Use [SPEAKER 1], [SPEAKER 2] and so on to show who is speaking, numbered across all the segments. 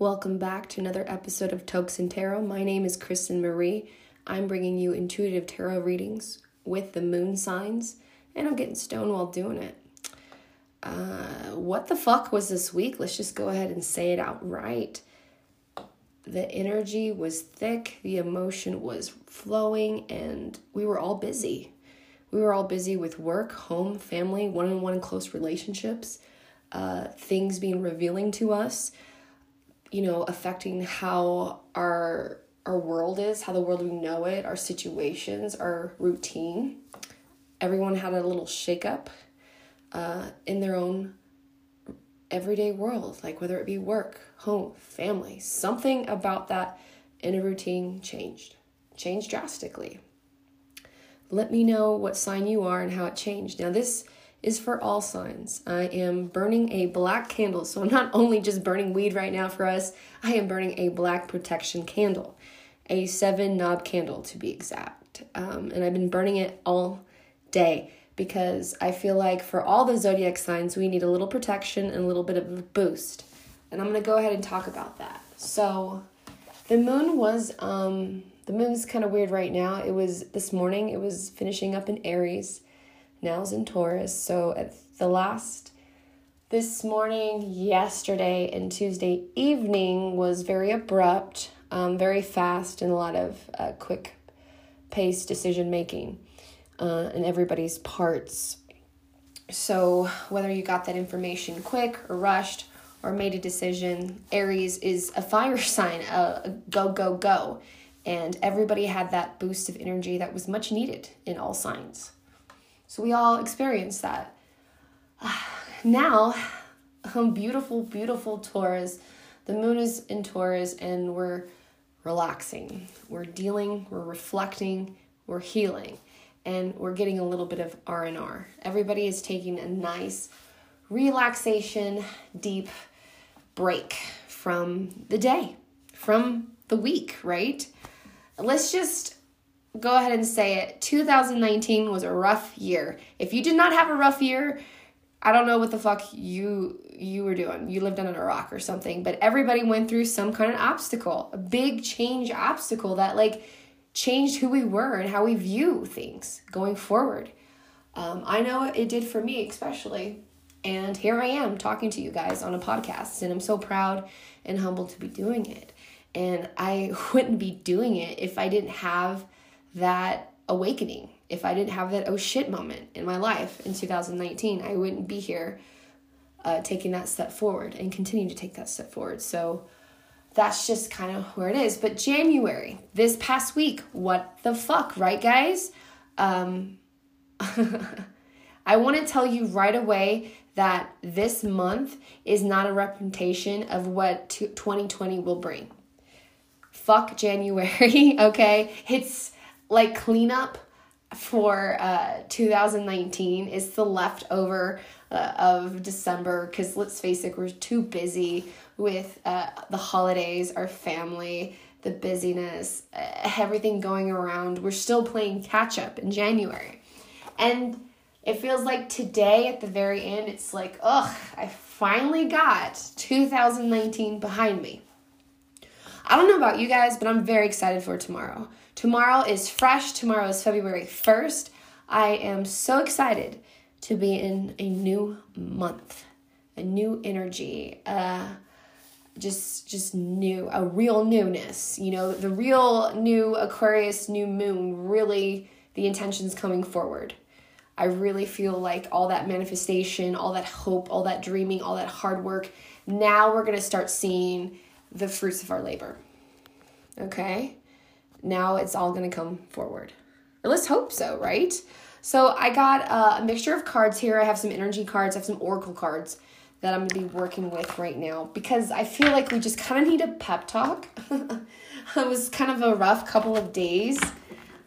[SPEAKER 1] Welcome back to another episode of Tokes and Tarot. My name is Kristen Marie. I'm bringing you intuitive tarot readings with the moon signs, and I'm getting stoned while doing it. Uh, what the fuck was this week? Let's just go ahead and say it outright. The energy was thick, the emotion was flowing, and we were all busy. We were all busy with work, home, family, one on one close relationships, uh, things being revealing to us you know, affecting how our our world is, how the world we know it, our situations, our routine. Everyone had a little shakeup uh, in their own everyday world, like whether it be work, home, family, something about that inner routine changed, changed drastically. Let me know what sign you are and how it changed. Now, this is for all signs. I am burning a black candle. So I'm not only just burning weed right now for us, I am burning a black protection candle, a seven knob candle to be exact. Um, and I've been burning it all day because I feel like for all the zodiac signs, we need a little protection and a little bit of a boost. And I'm going to go ahead and talk about that. So the moon was, um, the moon's kind of weird right now. It was this morning, it was finishing up in Aries Now's in Taurus. So at the last this morning, yesterday, and Tuesday evening was very abrupt, um, very fast, and a lot of uh, quick pace decision making uh, in everybody's parts. So, whether you got that information quick or rushed or made a decision, Aries is a fire sign, a, a go, go, go. And everybody had that boost of energy that was much needed in all signs. So we all experience that. Now, um, beautiful, beautiful Taurus. The moon is in Taurus and we're relaxing. We're dealing, we're reflecting, we're healing, and we're getting a little bit of R&R. Everybody is taking a nice relaxation, deep break from the day, from the week, right? Let's just go ahead and say it. 2019 was a rough year. If you did not have a rough year i don't know what the fuck you you were doing. You lived under a rock or something but everybody went through some kind of obstacle a big change obstacle that like changed who we were and how we view things going forward. Um, i know it did for me especially and here i am talking to you guys on a podcast and i'm so proud and humbled to be doing it. And i wouldn't be doing it if i didn't have that awakening. If I didn't have that oh shit moment in my life in 2019, I wouldn't be here uh, taking that step forward and continue to take that step forward. So that's just kind of where it is. But January, this past week, what the fuck, right, guys? Um, I want to tell you right away that this month is not a representation of what 2020 will bring. Fuck January, okay? It's like cleanup for uh 2019 is the leftover uh, of December because let's face it, we're too busy with uh, the holidays, our family, the busyness, uh, everything going around. We're still playing catch up in January. And it feels like today at the very end, it's like, ugh, I finally got 2019 behind me. I don't know about you guys, but I'm very excited for tomorrow. Tomorrow is fresh. Tomorrow is February 1st. I am so excited to be in a new month, a new energy, uh, just just new, a real newness. You know, the real new Aquarius new moon. Really, the intentions coming forward. I really feel like all that manifestation, all that hope, all that dreaming, all that hard work. Now we're gonna start seeing the fruits of our labor. Okay now it's all going to come forward. Or let's hope so, right? So I got a mixture of cards here. I have some energy cards, I have some oracle cards that I'm going to be working with right now because I feel like we just kind of need a pep talk. it was kind of a rough couple of days.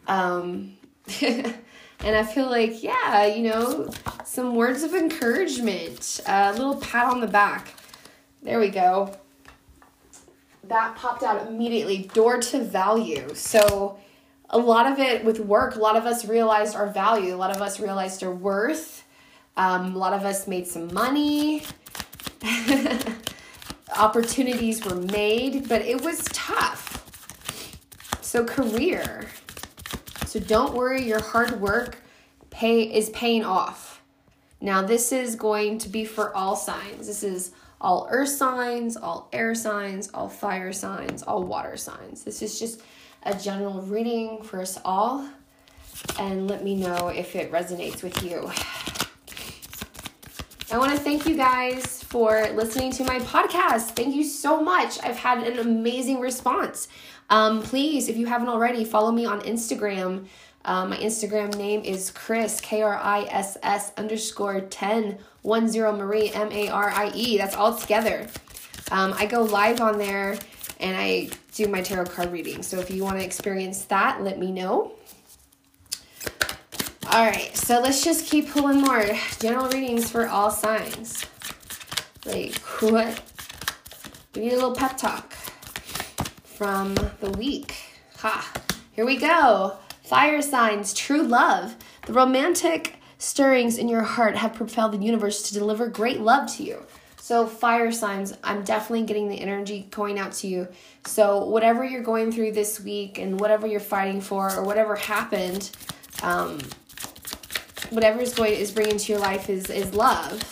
[SPEAKER 1] Um, and I feel like, yeah, you know, some words of encouragement, a little pat on the back. There we go that popped out immediately door to value. So, a lot of it with work, a lot of us realized our value, a lot of us realized our worth, um, a lot of us made some money. opportunities were made, but it was tough. So, career. So, don't worry, your hard work pay is paying off. Now, this is going to be for all signs. This is all earth signs, all air signs, all fire signs, all water signs. This is just a general reading for us all. And let me know if it resonates with you. I want to thank you guys for listening to my podcast. Thank you so much. I've had an amazing response. Um, please, if you haven't already, follow me on Instagram. Um, my Instagram name is Chris, K R I S S underscore 10 10 Marie, M A R I E. That's all together. Um, I go live on there and I do my tarot card reading. So if you want to experience that, let me know. All right, so let's just keep pulling more general readings for all signs. Like, what? We need a little pep talk from the week. Ha! Here we go. Fire signs, true love. The romantic stirrings in your heart have propelled the universe to deliver great love to you. So, fire signs, I'm definitely getting the energy going out to you. So, whatever you're going through this week and whatever you're fighting for or whatever happened, um, whatever is going is bringing to your life is is love.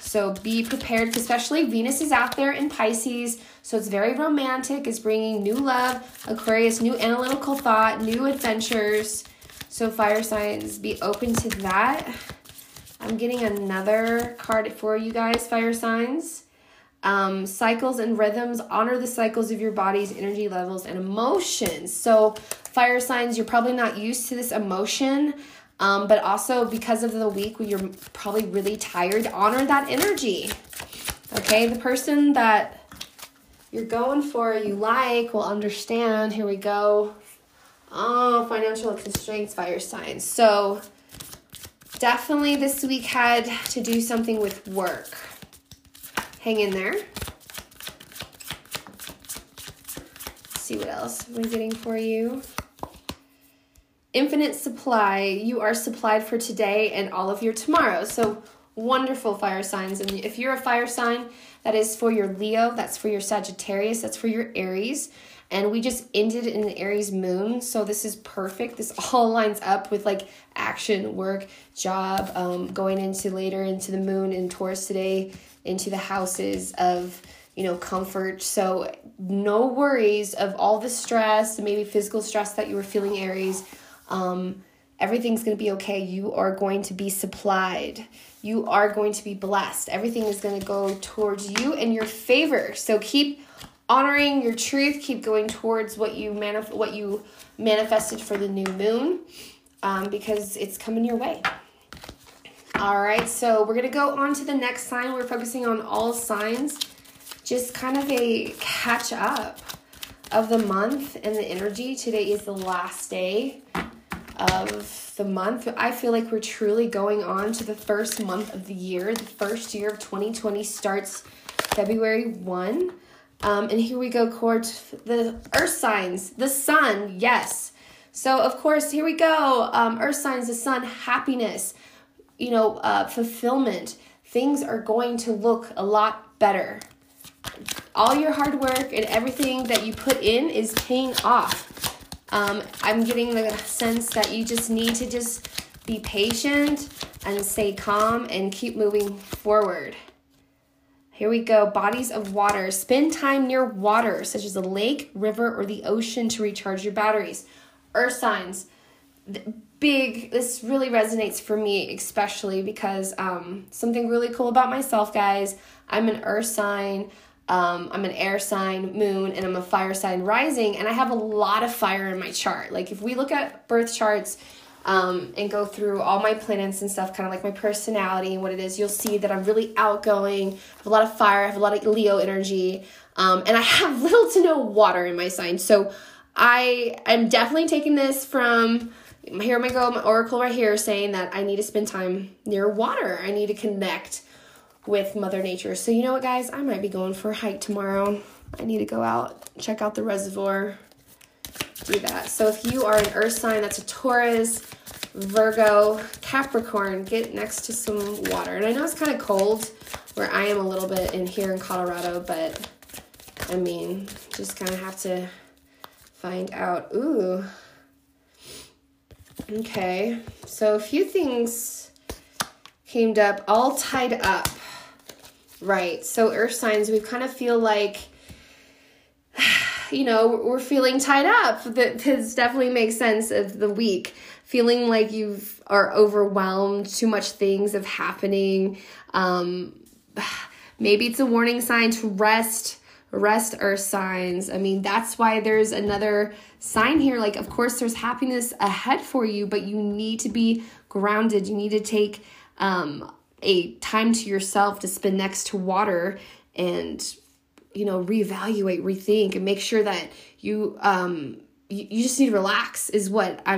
[SPEAKER 1] So be prepared, especially Venus is out there in Pisces, so it's very romantic. It's bringing new love, Aquarius, new analytical thought, new adventures. So fire signs, be open to that. I'm getting another card for you guys, fire signs. Um, cycles and rhythms honor the cycles of your body's energy levels and emotions. So, fire signs, you're probably not used to this emotion um, but also because of the week you're probably really tired, honor that energy. Okay, the person that you're going for, you like, will understand. Here we go. Oh, financial constraints, fire signs. So, definitely this week had to do something with work. Hang in there. Let's see what else we're getting for you infinite supply. You are supplied for today and all of your tomorrow. So wonderful fire signs. And if you're a fire sign, that is for your Leo, that's for your Sagittarius, that's for your Aries. And we just ended in the Aries moon. So this is perfect. This all lines up with like action, work, job, um, going into later into the moon in Taurus today, into the houses of you know, comfort. So, no worries of all the stress, maybe physical stress that you were feeling, Aries. Um, everything's going to be okay. You are going to be supplied. You are going to be blessed. Everything is going to go towards you in your favor. So keep honoring your truth. Keep going towards what you manif- what you manifested for the new moon, um, because it's coming your way. All right, so we're gonna go on to the next sign. We're focusing on all signs, just kind of a catch up of the month and the energy. Today is the last day of the month. I feel like we're truly going on to the first month of the year. The first year of 2020 starts February 1. Um, and here we go, Court. The earth signs, the sun, yes. So, of course, here we go. Um, earth signs, the sun, happiness, you know, uh, fulfillment. Things are going to look a lot better. All your hard work and everything that you put in is paying off. Um, I'm getting the sense that you just need to just be patient and stay calm and keep moving forward. Here we go. Bodies of water. Spend time near water, such as a lake, river, or the ocean to recharge your batteries. Earth signs. Big, this really resonates for me, especially because um, something really cool about myself, guys. I'm an earth sign. Um, I'm an air sign, moon, and I'm a fire sign rising, and I have a lot of fire in my chart. Like, if we look at birth charts um, and go through all my planets and stuff, kind of like my personality and what it is, you'll see that I'm really outgoing, have a lot of fire, I have a lot of Leo energy, um, and I have little to no water in my sign. So, I am definitely taking this from here I go, my oracle right here saying that I need to spend time near water. I need to connect with Mother Nature. So, you know what, guys? I might be going for a hike tomorrow. I need to go out, check out the reservoir, do that. So, if you are an earth sign, that's a Taurus, Virgo, Capricorn, get next to some water. And I know it's kind of cold where I am a little bit in here in Colorado, but I mean, just kind of have to find out. Ooh. Okay, so a few things came up, all tied up. Right, so earth signs, we kind of feel like, you know, we're feeling tied up. That this definitely makes sense of the week. Feeling like you are overwhelmed, too much things of happening. Um, maybe it's a warning sign to rest rest earth signs. I mean, that's why there's another sign here. Like, of course, there's happiness ahead for you, but you need to be grounded. You need to take um, a time to yourself to spend next to water and, you know, reevaluate, rethink, and make sure that you, um, you, you just need to relax, is what I'm